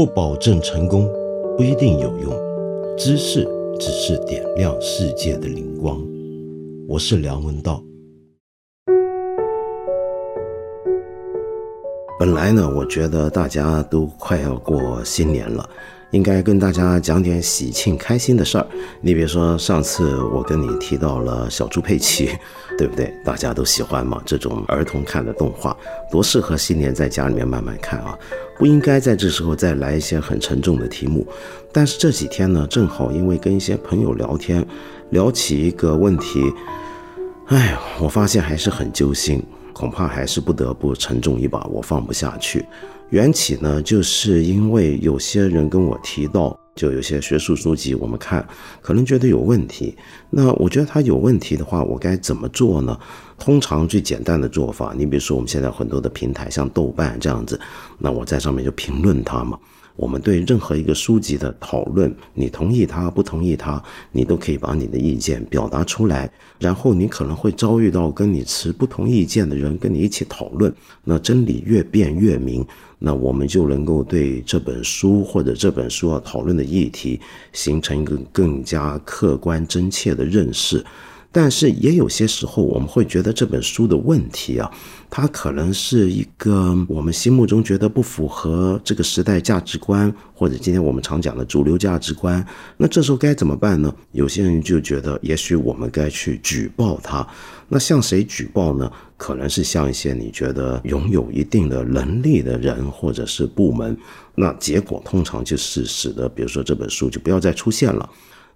不保证成功，不一定有用。知识只是点亮世界的灵光。我是梁文道。本来呢，我觉得大家都快要过新年了。应该跟大家讲点喜庆开心的事儿。你比如说，上次我跟你提到了小猪佩奇，对不对？大家都喜欢嘛，这种儿童看的动画，多适合新年在家里面慢慢看啊！不应该在这时候再来一些很沉重的题目。但是这几天呢，正好因为跟一些朋友聊天，聊起一个问题，哎，我发现还是很揪心，恐怕还是不得不沉重一把，我放不下去。缘起呢，就是因为有些人跟我提到，就有些学术书籍，我们看可能觉得有问题。那我觉得它有问题的话，我该怎么做呢？通常最简单的做法，你比如说我们现在很多的平台，像豆瓣这样子，那我在上面就评论它嘛。我们对任何一个书籍的讨论，你同意它不同意它，你都可以把你的意见表达出来。然后你可能会遭遇到跟你持不同意见的人跟你一起讨论，那真理越辩越明，那我们就能够对这本书或者这本书要讨论的议题形成一个更加客观真切的认识。但是也有些时候，我们会觉得这本书的问题啊，它可能是一个我们心目中觉得不符合这个时代价值观，或者今天我们常讲的主流价值观。那这时候该怎么办呢？有些人就觉得，也许我们该去举报它。那向谁举报呢？可能是向一些你觉得拥有一定的能力的人或者是部门。那结果通常就是使得，比如说这本书就不要再出现了。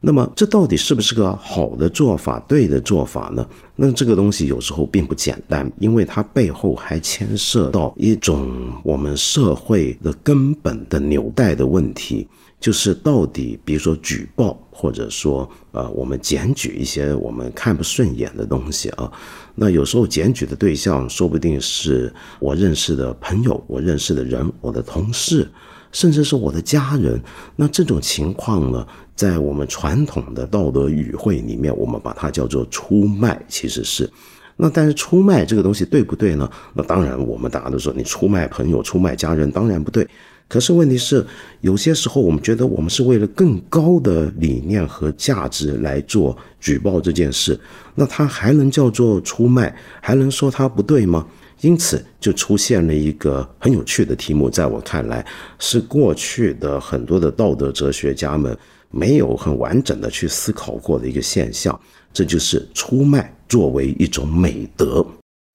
那么这到底是不是个好的做法、对的做法呢？那这个东西有时候并不简单，因为它背后还牵涉到一种我们社会的根本的纽带的问题，就是到底，比如说举报，或者说呃，我们检举一些我们看不顺眼的东西啊，那有时候检举的对象说不定是我认识的朋友、我认识的人、我的同事。甚至是我的家人，那这种情况呢，在我们传统的道德语汇里面，我们把它叫做出卖，其实是。那但是出卖这个东西对不对呢？那当然，我们大家都说你出卖朋友、出卖家人，当然不对。可是问题是，有些时候我们觉得我们是为了更高的理念和价值来做举报这件事，那它还能叫做出卖？还能说它不对吗？因此，就出现了一个很有趣的题目，在我看来，是过去的很多的道德哲学家们没有很完整的去思考过的一个现象。这就是出卖作为一种美德，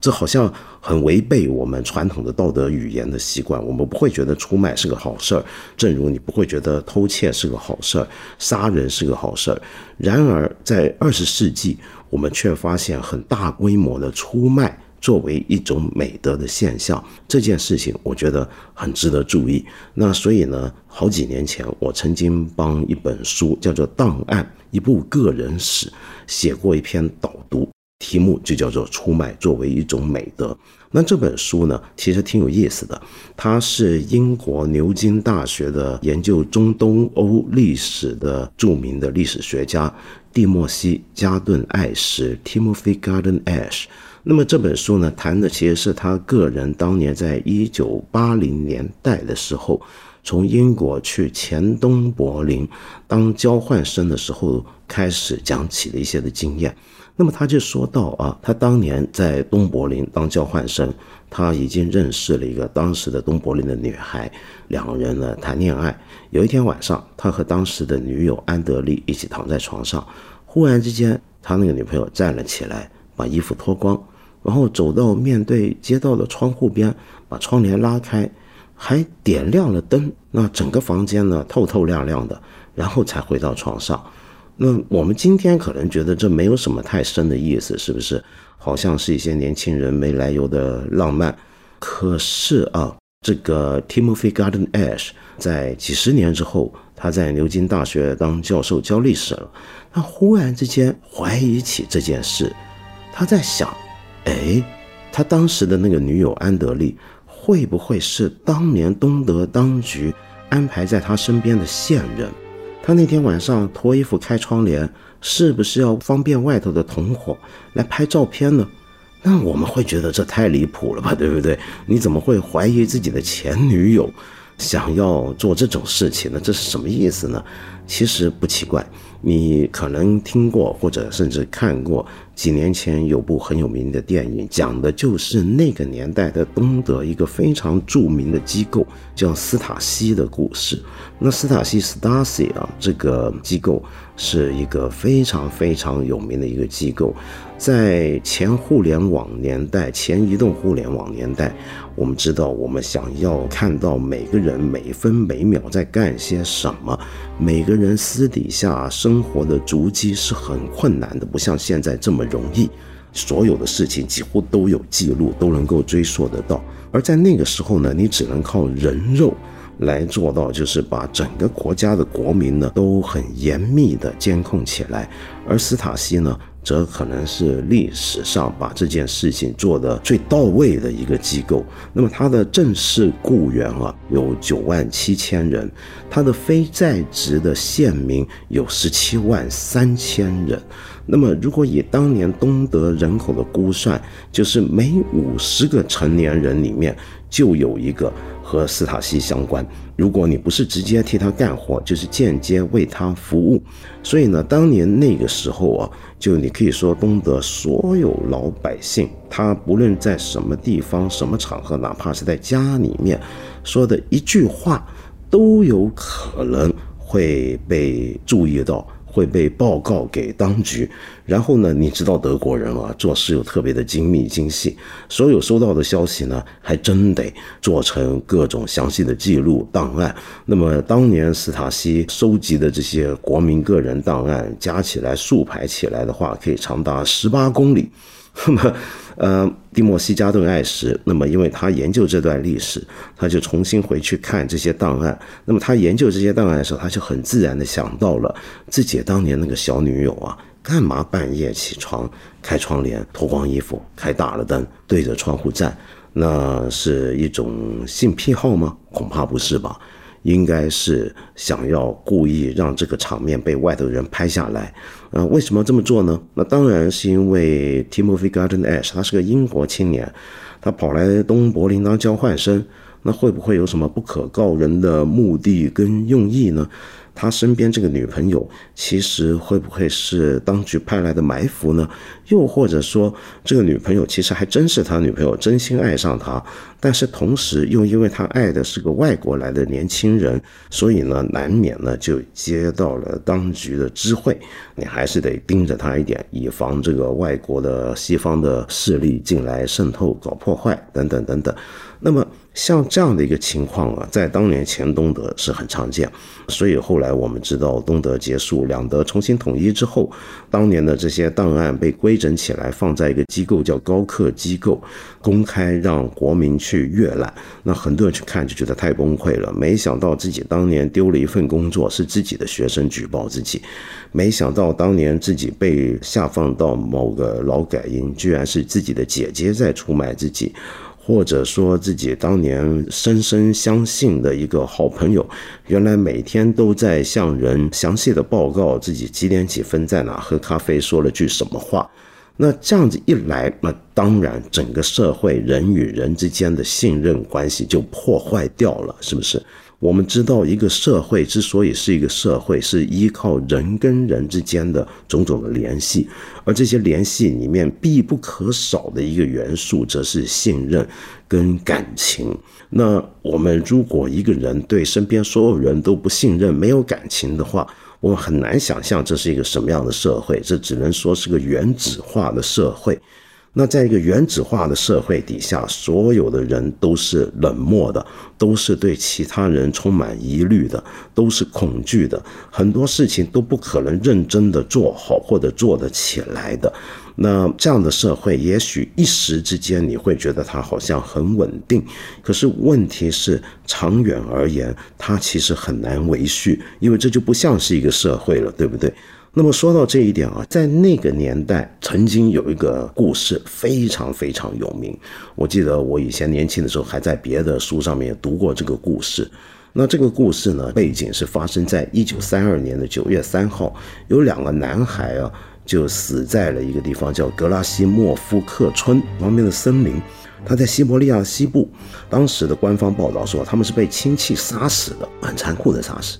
这好像很违背我们传统的道德语言的习惯。我们不会觉得出卖是个好事儿，正如你不会觉得偷窃是个好事儿，杀人是个好事儿。然而，在二十世纪，我们却发现很大规模的出卖。作为一种美德的现象，这件事情我觉得很值得注意。那所以呢，好几年前我曾经帮一本书叫做《档案》，一部个人史，写过一篇导读，题目就叫做“出卖作为一种美德”。那这本书呢，其实挺有意思的。它是英国牛津大学的研究中东欧历史的著名的历史学家蒂莫西·加顿艾什 （Timothy Garden Ash）。那么这本书呢，谈的其实是他个人当年在一九八零年代的时候，从英国去前东柏林当交换生的时候开始讲起的一些的经验。那么他就说到啊，他当年在东柏林当交换生，他已经认识了一个当时的东柏林的女孩，两个人呢谈恋爱。有一天晚上，他和当时的女友安德利一起躺在床上，忽然之间，他那个女朋友站了起来，把衣服脱光。然后走到面对街道的窗户边，把窗帘拉开，还点亮了灯。那整个房间呢，透透亮亮的。然后才回到床上。那我们今天可能觉得这没有什么太深的意思，是不是？好像是一些年轻人没来由的浪漫。可是啊，这个 Timothy Garden Ash 在几十年之后，他在牛津大学当教授教历史了。他忽然之间怀疑起这件事，他在想。哎，他当时的那个女友安德利，会不会是当年东德当局安排在他身边的线人？他那天晚上脱衣服开窗帘，是不是要方便外头的同伙来拍照片呢？那我们会觉得这太离谱了吧，对不对？你怎么会怀疑自己的前女友？想要做这种事情呢？这是什么意思呢？其实不奇怪，你可能听过或者甚至看过。几年前有部很有名的电影，讲的就是那个年代的东德一个非常著名的机构，叫斯塔西的故事。那斯塔西 （Stasi） 啊，这个机构是一个非常非常有名的一个机构，在前互联网年代、前移动互联网年代，我们知道，我们想要看到每个人每分每秒在干些什么，每个人私底下生活的足迹是很困难的，不像现在这么。容易，所有的事情几乎都有记录，都能够追溯得到。而在那个时候呢，你只能靠人肉来做到，就是把整个国家的国民呢都很严密的监控起来。而斯塔西呢？则可能是历史上把这件事情做得最到位的一个机构。那么它的正式雇员啊有九万七千人，它的非在职的县民有十七万三千人。那么如果以当年东德人口的估算，就是每五十个成年人里面就有一个。和斯塔西相关，如果你不是直接替他干活，就是间接为他服务。所以呢，当年那个时候啊，就你可以说东德所有老百姓，他不论在什么地方、什么场合，哪怕是在家里面说的一句话，都有可能会被注意到。会被报告给当局，然后呢，你知道德国人啊做事又特别的精密精细，所有收到的消息呢，还真得做成各种详细的记录档案。那么当年斯塔西收集的这些国民个人档案加起来竖排起来的话，可以长达十八公里。那么，呃，蒂莫西·加顿·艾什，那么因为他研究这段历史，他就重新回去看这些档案。那么他研究这些档案的时候，他就很自然的想到了自己当年那个小女友啊，干嘛半夜起床开窗帘、脱光衣服、开大了灯对着窗户站？那是一种性癖好吗？恐怕不是吧。应该是想要故意让这个场面被外头人拍下来，呃，为什么要这么做呢？那当然是因为 Timothy Garden Ash 他是个英国青年，他跑来东柏林当交换生，那会不会有什么不可告人的目的跟用意呢？他身边这个女朋友，其实会不会是当局派来的埋伏呢？又或者说，这个女朋友其实还真是他女朋友，真心爱上他，但是同时又因为他爱的是个外国来的年轻人，所以呢，难免呢就接到了当局的知会，你还是得盯着他一点，以防这个外国的西方的势力进来渗透、搞破坏等等等等。那么。像这样的一个情况啊，在当年前东德是很常见，所以后来我们知道东德结束，两德重新统一之后，当年的这些档案被规整起来，放在一个机构叫高克机构，公开让国民去去阅览。那很多人去看就觉得太崩溃了，没想到自己当年丢了一份工作，是自己的学生举报自己，没想到当年自己被下放到某个劳改营，居然是自己的姐姐在出卖自己。或者说自己当年深深相信的一个好朋友，原来每天都在向人详细的报告自己几点几分在哪喝咖啡，说了句什么话。那这样子一来，那当然整个社会人与人之间的信任关系就破坏掉了，是不是？我们知道，一个社会之所以是一个社会，是依靠人跟人之间的种种的联系，而这些联系里面必不可少的一个元素，则是信任跟感情。那我们如果一个人对身边所有人都不信任、没有感情的话，我们很难想象这是一个什么样的社会。这只能说是个原子化的社会。那在一个原子化的社会底下，所有的人都是冷漠的，都是对其他人充满疑虑的，都是恐惧的，很多事情都不可能认真的做好或者做得起来的。那这样的社会，也许一时之间你会觉得它好像很稳定，可是问题是长远而言，它其实很难维续，因为这就不像是一个社会了，对不对？那么说到这一点啊，在那个年代，曾经有一个故事非常非常有名。我记得我以前年轻的时候还在别的书上面读过这个故事。那这个故事呢，背景是发生在一九三二年的九月三号，有两个男孩啊，就死在了一个地方叫格拉西莫夫克村旁边的森林。他在西伯利亚西部，当时的官方报道说他们是被亲戚杀死的，很残酷的杀死。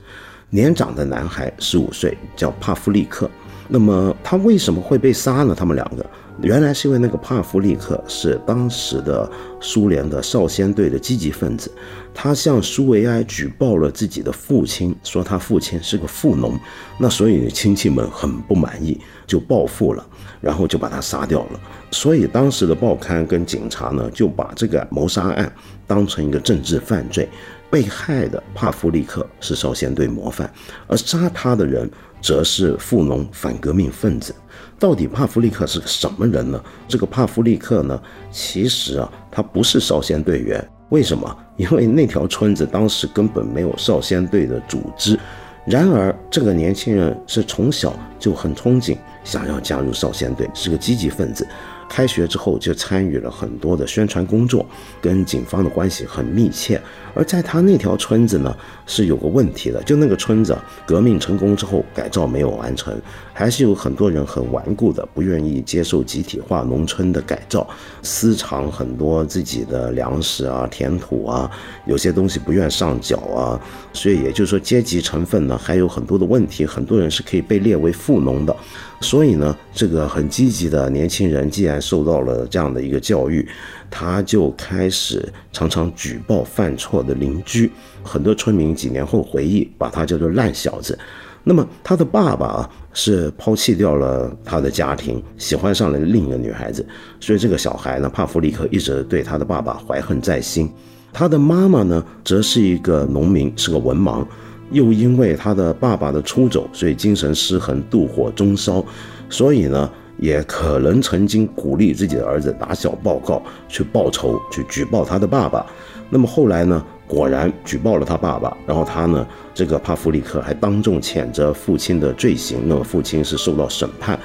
年长的男孩十五岁，叫帕夫利克。那么他为什么会被杀呢？他们两个原来是因为那个帕夫利克是当时的苏联的少先队的积极分子，他向苏维埃举报了自己的父亲，说他父亲是个富农，那所以亲戚们很不满意，就报复了，然后就把他杀掉了。所以当时的报刊跟警察呢，就把这个谋杀案当成一个政治犯罪。被害的帕夫利克是少先队模范，而杀他的人则是富农反革命分子。到底帕夫利克是个什么人呢？这个帕夫利克呢，其实啊，他不是少先队员。为什么？因为那条村子当时根本没有少先队的组织。然而，这个年轻人是从小就很憧憬，想要加入少先队，是个积极分子。开学之后就参与了很多的宣传工作，跟警方的关系很密切。而在他那条村子呢，是有个问题的，就那个村子革命成功之后改造没有完成，还是有很多人很顽固的，不愿意接受集体化农村的改造，私藏很多自己的粮食啊、田土啊，有些东西不愿上缴啊。所以也就是说，阶级成分呢还有很多的问题，很多人是可以被列为富农的。所以呢，这个很积极的年轻人，既然受到了这样的一个教育，他就开始常常举报犯错的邻居。很多村民几年后回忆，把他叫做烂小子。那么他的爸爸啊，是抛弃掉了他的家庭，喜欢上了另一个女孩子。所以这个小孩呢，帕夫利克一直对他的爸爸怀恨在心。他的妈妈呢，则是一个农民，是个文盲。又因为他的爸爸的出走，所以精神失衡，妒火中烧，所以呢，也可能曾经鼓励自己的儿子打小报告，去报仇，去举报他的爸爸。那么后来呢，果然举报了他爸爸，然后他呢，这个帕夫里克还当众谴责父亲的罪行，那么父亲是受到审判，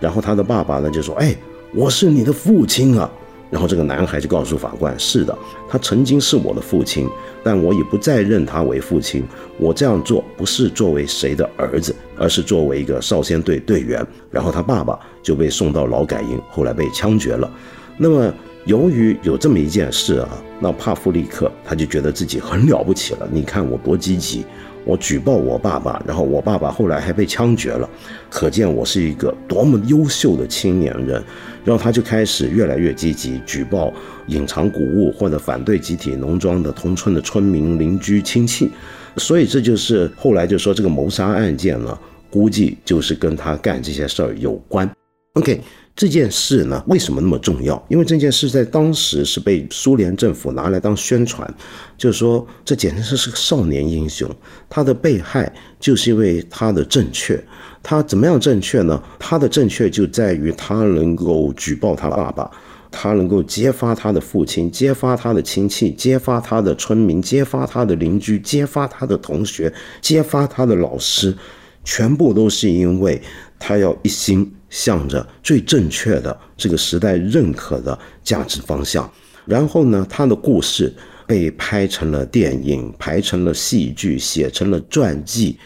然后他的爸爸呢就说：“哎，我是你的父亲啊。”然后这个男孩就告诉法官：“是的，他曾经是我的父亲，但我已不再认他为父亲。我这样做不是作为谁的儿子，而是作为一个少先队队员。”然后他爸爸就被送到劳改营，后来被枪决了。那么由于有这么一件事啊，那帕夫利克他就觉得自己很了不起了。你看我多积极。我举报我爸爸，然后我爸爸后来还被枪决了，可见我是一个多么优秀的青年人。然后他就开始越来越积极，举报隐藏谷物或者反对集体农庄的同村的村民、邻居、亲戚。所以这就是后来就说这个谋杀案件呢，估计就是跟他干这些事儿有关。OK。这件事呢，为什么那么重要？因为这件事在当时是被苏联政府拿来当宣传，就是说这简直是是个少年英雄。他的被害就是因为他的正确，他怎么样正确呢？他的正确就在于他能够举报他爸爸，他能够揭发他的父亲，揭发他的亲戚，揭发他的村民，揭发他的邻居，揭发他的同学，揭发他的老师，全部都是因为他要一心。向着最正确的这个时代认可的价值方向，然后呢，他的故事被拍成了电影，拍成了戏剧，写成了传记，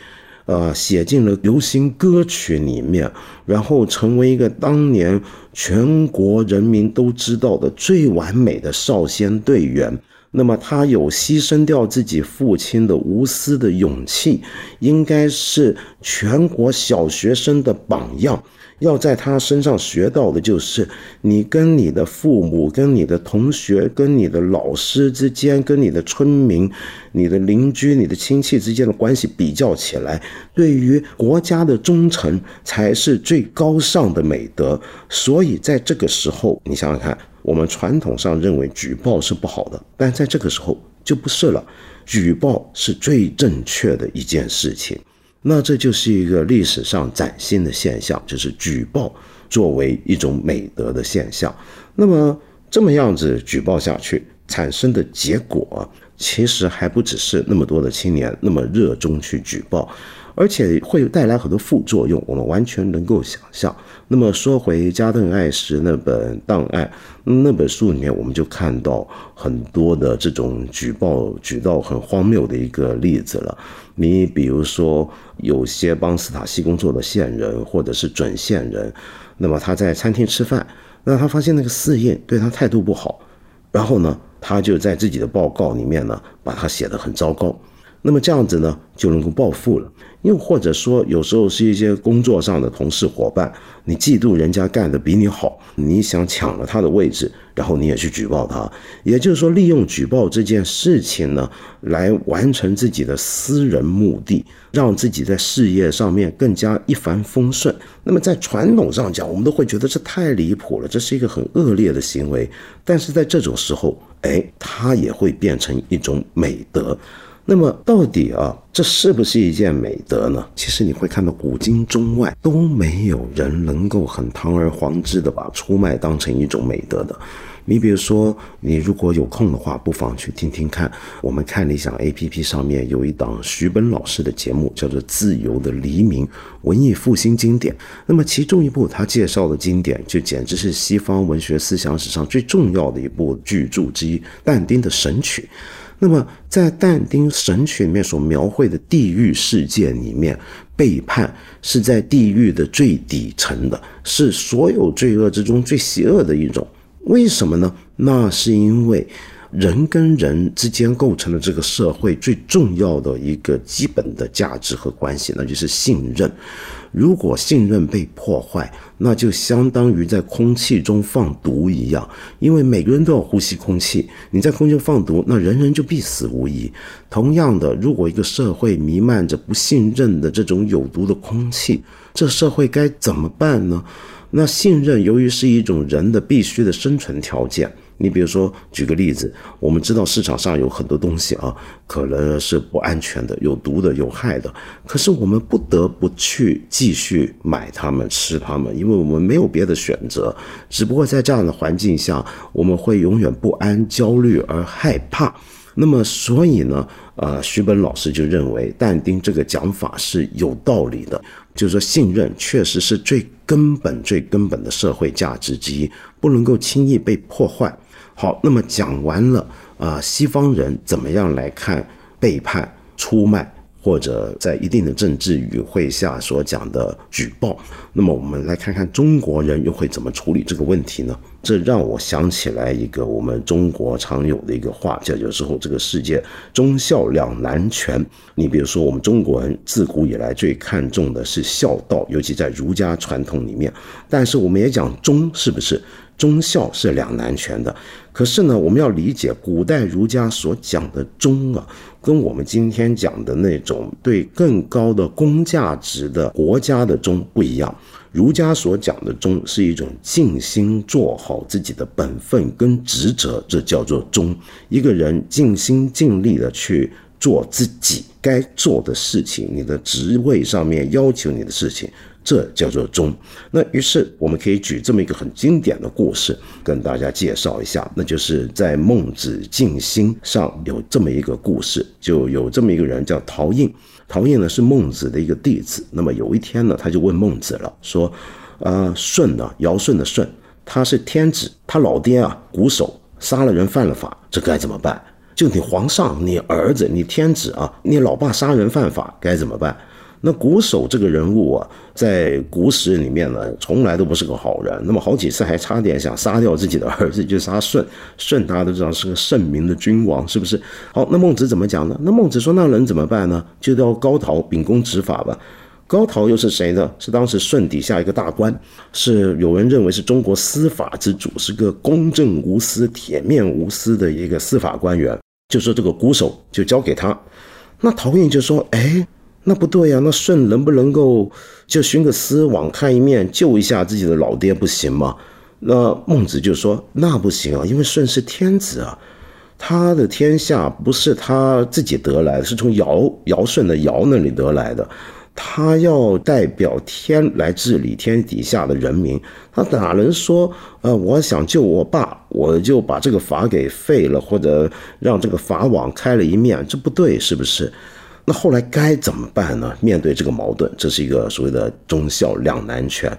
呃，写进了流行歌曲里面，然后成为一个当年全国人民都知道的最完美的少先队员。那么他有牺牲掉自己父亲的无私的勇气，应该是全国小学生的榜样。要在他身上学到的就是，你跟你的父母、跟你的同学、跟你的老师之间、跟你的村民、你的邻居、你的亲戚之间的关系比较起来，对于国家的忠诚才是最高尚的美德。所以在这个时候，你想想看，我们传统上认为举报是不好的，但在这个时候就不是了，举报是最正确的一件事情。那这就是一个历史上崭新的现象，就是举报作为一种美德的现象。那么这么样子举报下去，产生的结果，其实还不只是那么多的青年那么热衷去举报。而且会带来很多副作用，我们完全能够想象。那么说回加藤爱实那本档案，那本书里面，我们就看到很多的这种举报举到很荒谬的一个例子了。你比如说，有些帮斯塔西工作的线人或者是准线人，那么他在餐厅吃饭，那他发现那个侍应对他态度不好。然后呢，他就在自己的报告里面呢，把它写得很糟糕。那么这样子呢，就能够暴富了。又或者说，有时候是一些工作上的同事伙伴，你嫉妒人家干得比你好，你想抢了他的位置，然后你也去举报他。也就是说，利用举报这件事情呢，来完成自己的私人目的，让自己在事业上面更加一帆风顺。那么在传统上讲，我们都会觉得这太离谱了，这是一个很恶劣的行为。但是在这种时候，哎，它也会变成一种美德。那么到底啊，这是不是一件美德呢？其实你会看到古今中外都没有人能够很堂而皇之的把出卖当成一种美德的。你比如说，你如果有空的话，不妨去听听看。我们看理想 A P P 上面有一档徐本老师的节目，叫做《自由的黎明》，文艺复兴经典。那么其中一部他介绍的经典，就简直是西方文学思想史上最重要的一部巨著之一——但丁的《神曲》。那么，在但丁《神曲》里面所描绘的地狱世界里面，背叛是在地狱的最底层的，是所有罪恶之中最邪恶的一种。为什么呢？那是因为人跟人之间构成了这个社会最重要的一个基本的价值和关系，那就是信任。如果信任被破坏，那就相当于在空气中放毒一样，因为每个人都要呼吸空气，你在空气中放毒，那人人就必死无疑。同样的，如果一个社会弥漫着不信任的这种有毒的空气，这社会该怎么办呢？那信任由于是一种人的必须的生存条件。你比如说，举个例子，我们知道市场上有很多东西啊，可能是不安全的、有毒的、有害的，可是我们不得不去继续买它们、吃它们，因为我们没有别的选择。只不过在这样的环境下，我们会永远不安、焦虑而害怕。那么，所以呢，呃，徐本老师就认为，但丁这个讲法是有道理的，就是说，信任确实是最根本、最根本的社会价值之一，不能够轻易被破坏。好，那么讲完了啊，西方人怎么样来看背叛、出卖，或者在一定的政治语汇下所讲的举报？那么我们来看看中国人又会怎么处理这个问题呢？这让我想起来一个我们中国常有的一个话，叫有时候这个世界忠孝两难全。你比如说，我们中国人自古以来最看重的是孝道，尤其在儒家传统里面。但是我们也讲忠，是不是？忠孝是两难全的，可是呢，我们要理解古代儒家所讲的忠啊，跟我们今天讲的那种对更高的公价值的国家的忠不一样。儒家所讲的忠是一种尽心做好自己的本分跟职责，这叫做忠。一个人尽心尽力的去做自己该做的事情，你的职位上面要求你的事情。这叫做忠。那于是我们可以举这么一个很经典的故事，跟大家介绍一下。那就是在《孟子尽心》上有这么一个故事，就有这么一个人叫陶印。陶印呢是孟子的一个弟子。那么有一天呢，他就问孟子了，说：“呃，舜呢，尧舜的舜，他是天子，他老爹啊，瞽叟杀了人，犯了法，这该怎么办？就你皇上，你儿子，你天子啊，你老爸杀人犯法，该怎么办？”那瞽叟这个人物啊，在古史里面呢，从来都不是个好人。那么好几次还差点想杀掉自己的儿子，就杀舜。舜大家都知道是个圣明的君王，是不是？好，那孟子怎么讲呢？那孟子说，那人怎么办呢？就叫高陶秉公执法吧。高陶又是谁呢？是当时舜底下一个大官，是有人认为是中国司法之主，是个公正无私、铁面无私的一个司法官员。就说这个瞽叟就交给他。那陶印就说，哎。那不对呀，那舜能不能够就寻个思网看一面救一下自己的老爹不行吗？那孟子就说那不行啊，因为舜是天子啊，他的天下不是他自己得来的，是从尧尧舜的尧那里得来的，他要代表天来治理天底下的人民，他哪能说呃我想救我爸，我就把这个法给废了，或者让这个法网开了一面，这不对，是不是？那后来该怎么办呢？面对这个矛盾，这是一个所谓的忠孝两难全。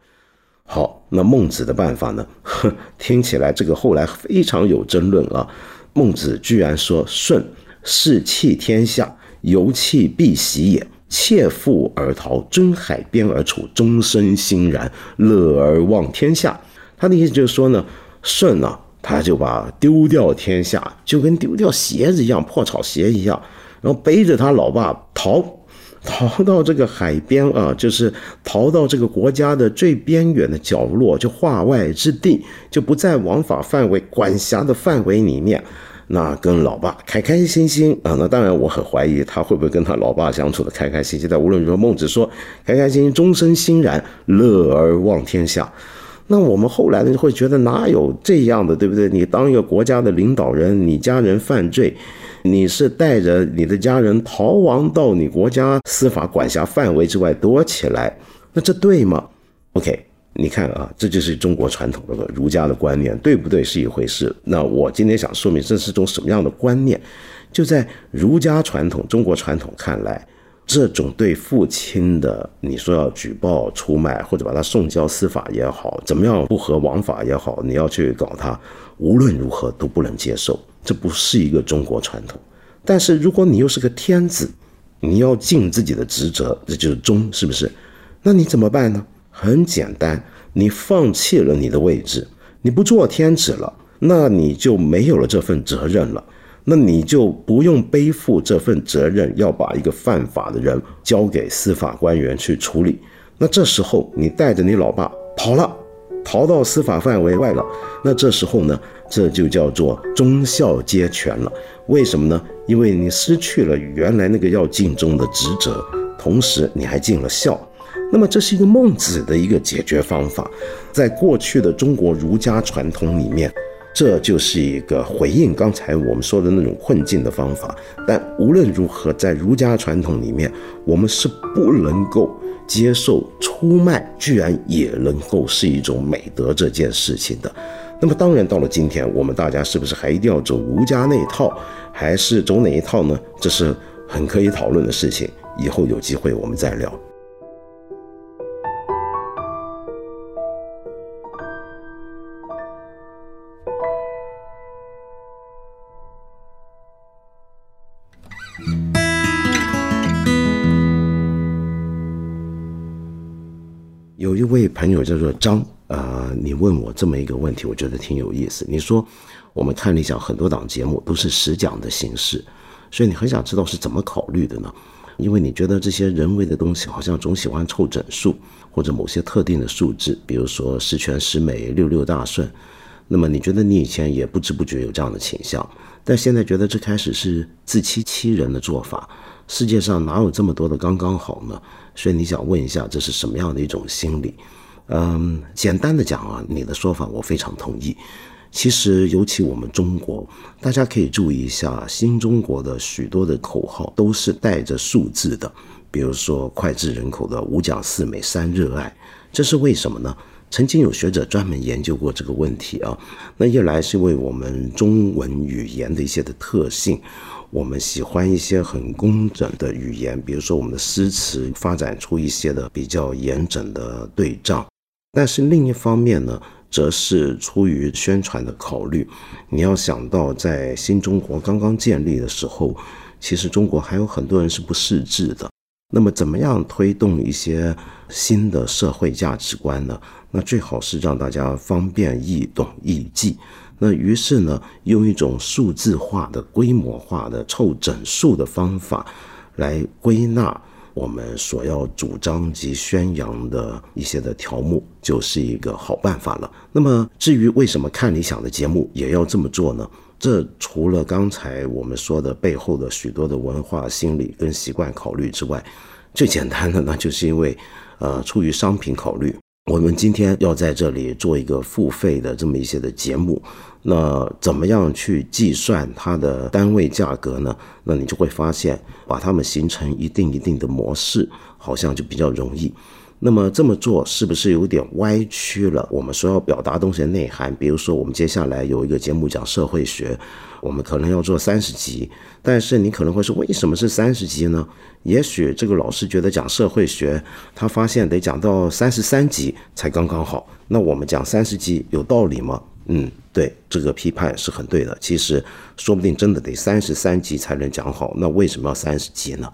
好，那孟子的办法呢？听起来这个后来非常有争论啊。孟子居然说：“舜士弃天下，犹弃必喜也。切腹而逃，尊海边而处，终身欣然，乐而忘天下。”他的意思就是说呢，舜啊，他就把丢掉天下，就跟丢掉鞋子一样，破草鞋一样，然后背着他老爸逃，逃到这个海边啊，就是逃到这个国家的最边远的角落，就化外之地，就不在王法范围管辖的范围里面。那跟老爸开开心心啊，那当然我很怀疑他会不会跟他老爸相处的开开心心。但无论如何，孟子说开开心心，终身欣然，乐而忘天下。那我们后来呢会觉得哪有这样的，对不对？你当一个国家的领导人，你家人犯罪，你是带着你的家人逃亡到你国家司法管辖范围之外躲起来，那这对吗？OK。你看啊，这就是中国传统的儒家的观念，对不对是一回事。那我今天想说明这是种什么样的观念？就在儒家传统、中国传统看来，这种对父亲的，你说要举报、出卖或者把他送交司法也好，怎么样不合王法也好，你要去搞他，无论如何都不能接受。这不是一个中国传统。但是如果你又是个天子，你要尽自己的职责，这就是忠，是不是？那你怎么办呢？很简单，你放弃了你的位置，你不做天子了，那你就没有了这份责任了，那你就不用背负这份责任，要把一个犯法的人交给司法官员去处理。那这时候你带着你老爸跑了，逃到司法范围外了，那这时候呢，这就叫做忠孝皆全了。为什么呢？因为你失去了原来那个要尽忠的职责，同时你还尽了孝。那么这是一个孟子的一个解决方法，在过去的中国儒家传统里面，这就是一个回应刚才我们说的那种困境的方法。但无论如何，在儒家传统里面，我们是不能够接受出卖居然也能够是一种美德这件事情的。那么当然，到了今天，我们大家是不是还一定要走儒家那一套，还是走哪一套呢？这是很可以讨论的事情。以后有机会我们再聊。朋友叫做张，呃，你问我这么一个问题，我觉得挺有意思。你说我们看理想很多档节目都是实讲的形式，所以你很想知道是怎么考虑的呢？因为你觉得这些人为的东西好像总喜欢凑整数或者某些特定的数字，比如说十全十美、六六大顺。那么你觉得你以前也不知不觉有这样的倾向，但现在觉得这开始是自欺欺人的做法。世界上哪有这么多的刚刚好呢？所以你想问一下，这是什么样的一种心理？嗯，简单的讲啊，你的说法我非常同意。其实，尤其我们中国，大家可以注意一下，新中国的许多的口号都是带着数字的，比如说脍炙人口的五讲四美三热爱，这是为什么呢？曾经有学者专门研究过这个问题啊。那一来是因为我们中文语言的一些的特性。我们喜欢一些很工整的语言，比如说我们的诗词发展出一些的比较严整的对仗。但是另一方面呢，则是出于宣传的考虑。你要想到，在新中国刚刚建立的时候，其实中国还有很多人是不识字的。那么，怎么样推动一些新的社会价值观呢？那最好是让大家方便易懂易记。那于是呢，用一种数字化的、规模化的凑整数的方法，来归纳我们所要主张及宣扬的一些的条目，就是一个好办法了。那么，至于为什么看理想的节目也要这么做呢？这除了刚才我们说的背后的许多的文化、心理跟习惯考虑之外，最简单的呢就是因为，呃，出于商品考虑。我们今天要在这里做一个付费的这么一些的节目，那怎么样去计算它的单位价格呢？那你就会发现，把它们形成一定一定的模式，好像就比较容易。那么这么做是不是有点歪曲了我们所要表达东西的内涵？比如说，我们接下来有一个节目讲社会学，我们可能要做三十集，但是你可能会说，为什么是三十集呢？也许这个老师觉得讲社会学，他发现得讲到三十三集才刚刚好。那我们讲三十集有道理吗？嗯，对，这个批判是很对的。其实说不定真的得三十三集才能讲好。那为什么要三十集呢？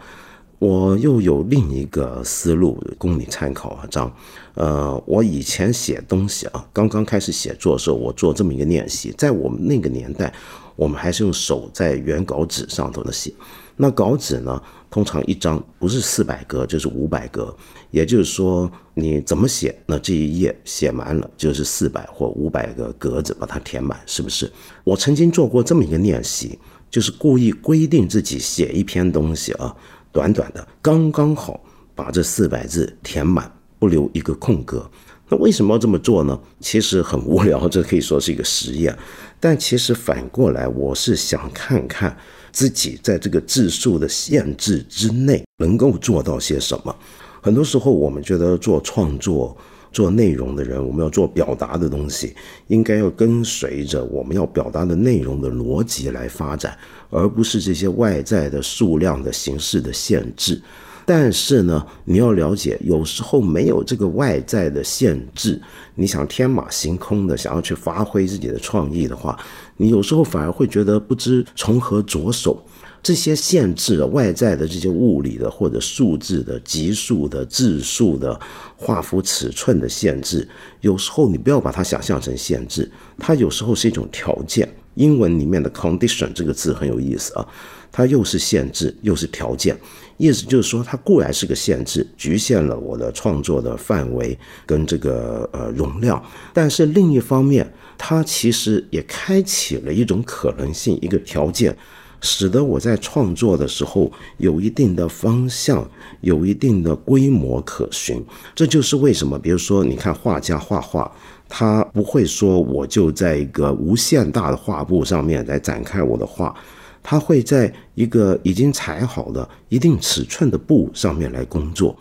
我又有另一个思路供你参考啊，张。呃，我以前写东西啊，刚刚开始写作的时候，我做这么一个练习。在我们那个年代，我们还是用手在原稿纸上头的写。那稿纸呢，通常一张不是四百格就是五百格，也就是说你怎么写，那这一页写满了就是四百或五百个格子把它填满，是不是？我曾经做过这么一个练习，就是故意规定自己写一篇东西啊。短短的，刚刚好把这四百字填满，不留一个空格。那为什么要这么做呢？其实很无聊，这可以说是一个实验。但其实反过来，我是想看看自己在这个字数的限制之内能够做到些什么。很多时候，我们觉得做创作。做内容的人，我们要做表达的东西，应该要跟随着我们要表达的内容的逻辑来发展，而不是这些外在的数量的形式的限制。但是呢，你要了解，有时候没有这个外在的限制，你想天马行空的想要去发挥自己的创意的话，你有时候反而会觉得不知从何着手。这些限制外在的这些物理的或者数字的级数的字数的画幅尺寸的限制，有时候你不要把它想象成限制，它有时候是一种条件。英文里面的 condition 这个字很有意思啊，它又是限制又是条件，意思就是说它固然是个限制，局限了我的创作的范围跟这个呃容量，但是另一方面，它其实也开启了一种可能性，一个条件。使得我在创作的时候有一定的方向，有一定的规模可循。这就是为什么，比如说，你看画家画画，他不会说我就在一个无限大的画布上面来展开我的画，他会在一个已经裁好的一定尺寸的布上面来工作。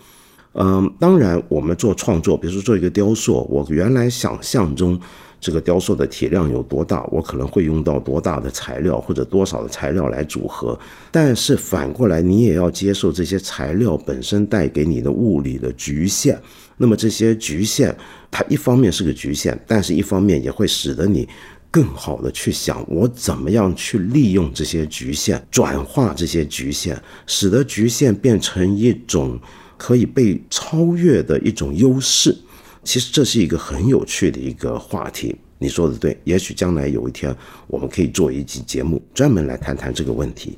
嗯，当然，我们做创作，比如说做一个雕塑，我原来想象中。这个雕塑的体量有多大？我可能会用到多大的材料或者多少的材料来组合？但是反过来，你也要接受这些材料本身带给你的物理的局限。那么这些局限，它一方面是个局限，但是一方面也会使得你更好的去想，我怎么样去利用这些局限，转化这些局限，使得局限变成一种可以被超越的一种优势。其实这是一个很有趣的一个话题，你说的对。也许将来有一天，我们可以做一期节目，专门来谈谈这个问题。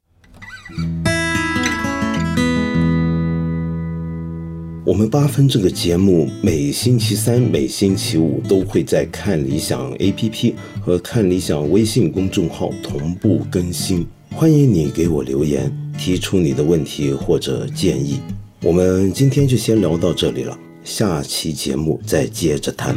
我们八分这个节目每星期三、每星期五都会在看理想 APP 和看理想微信公众号同步更新，欢迎你给我留言，提出你的问题或者建议。我们今天就先聊到这里了。下期节目再接着谈。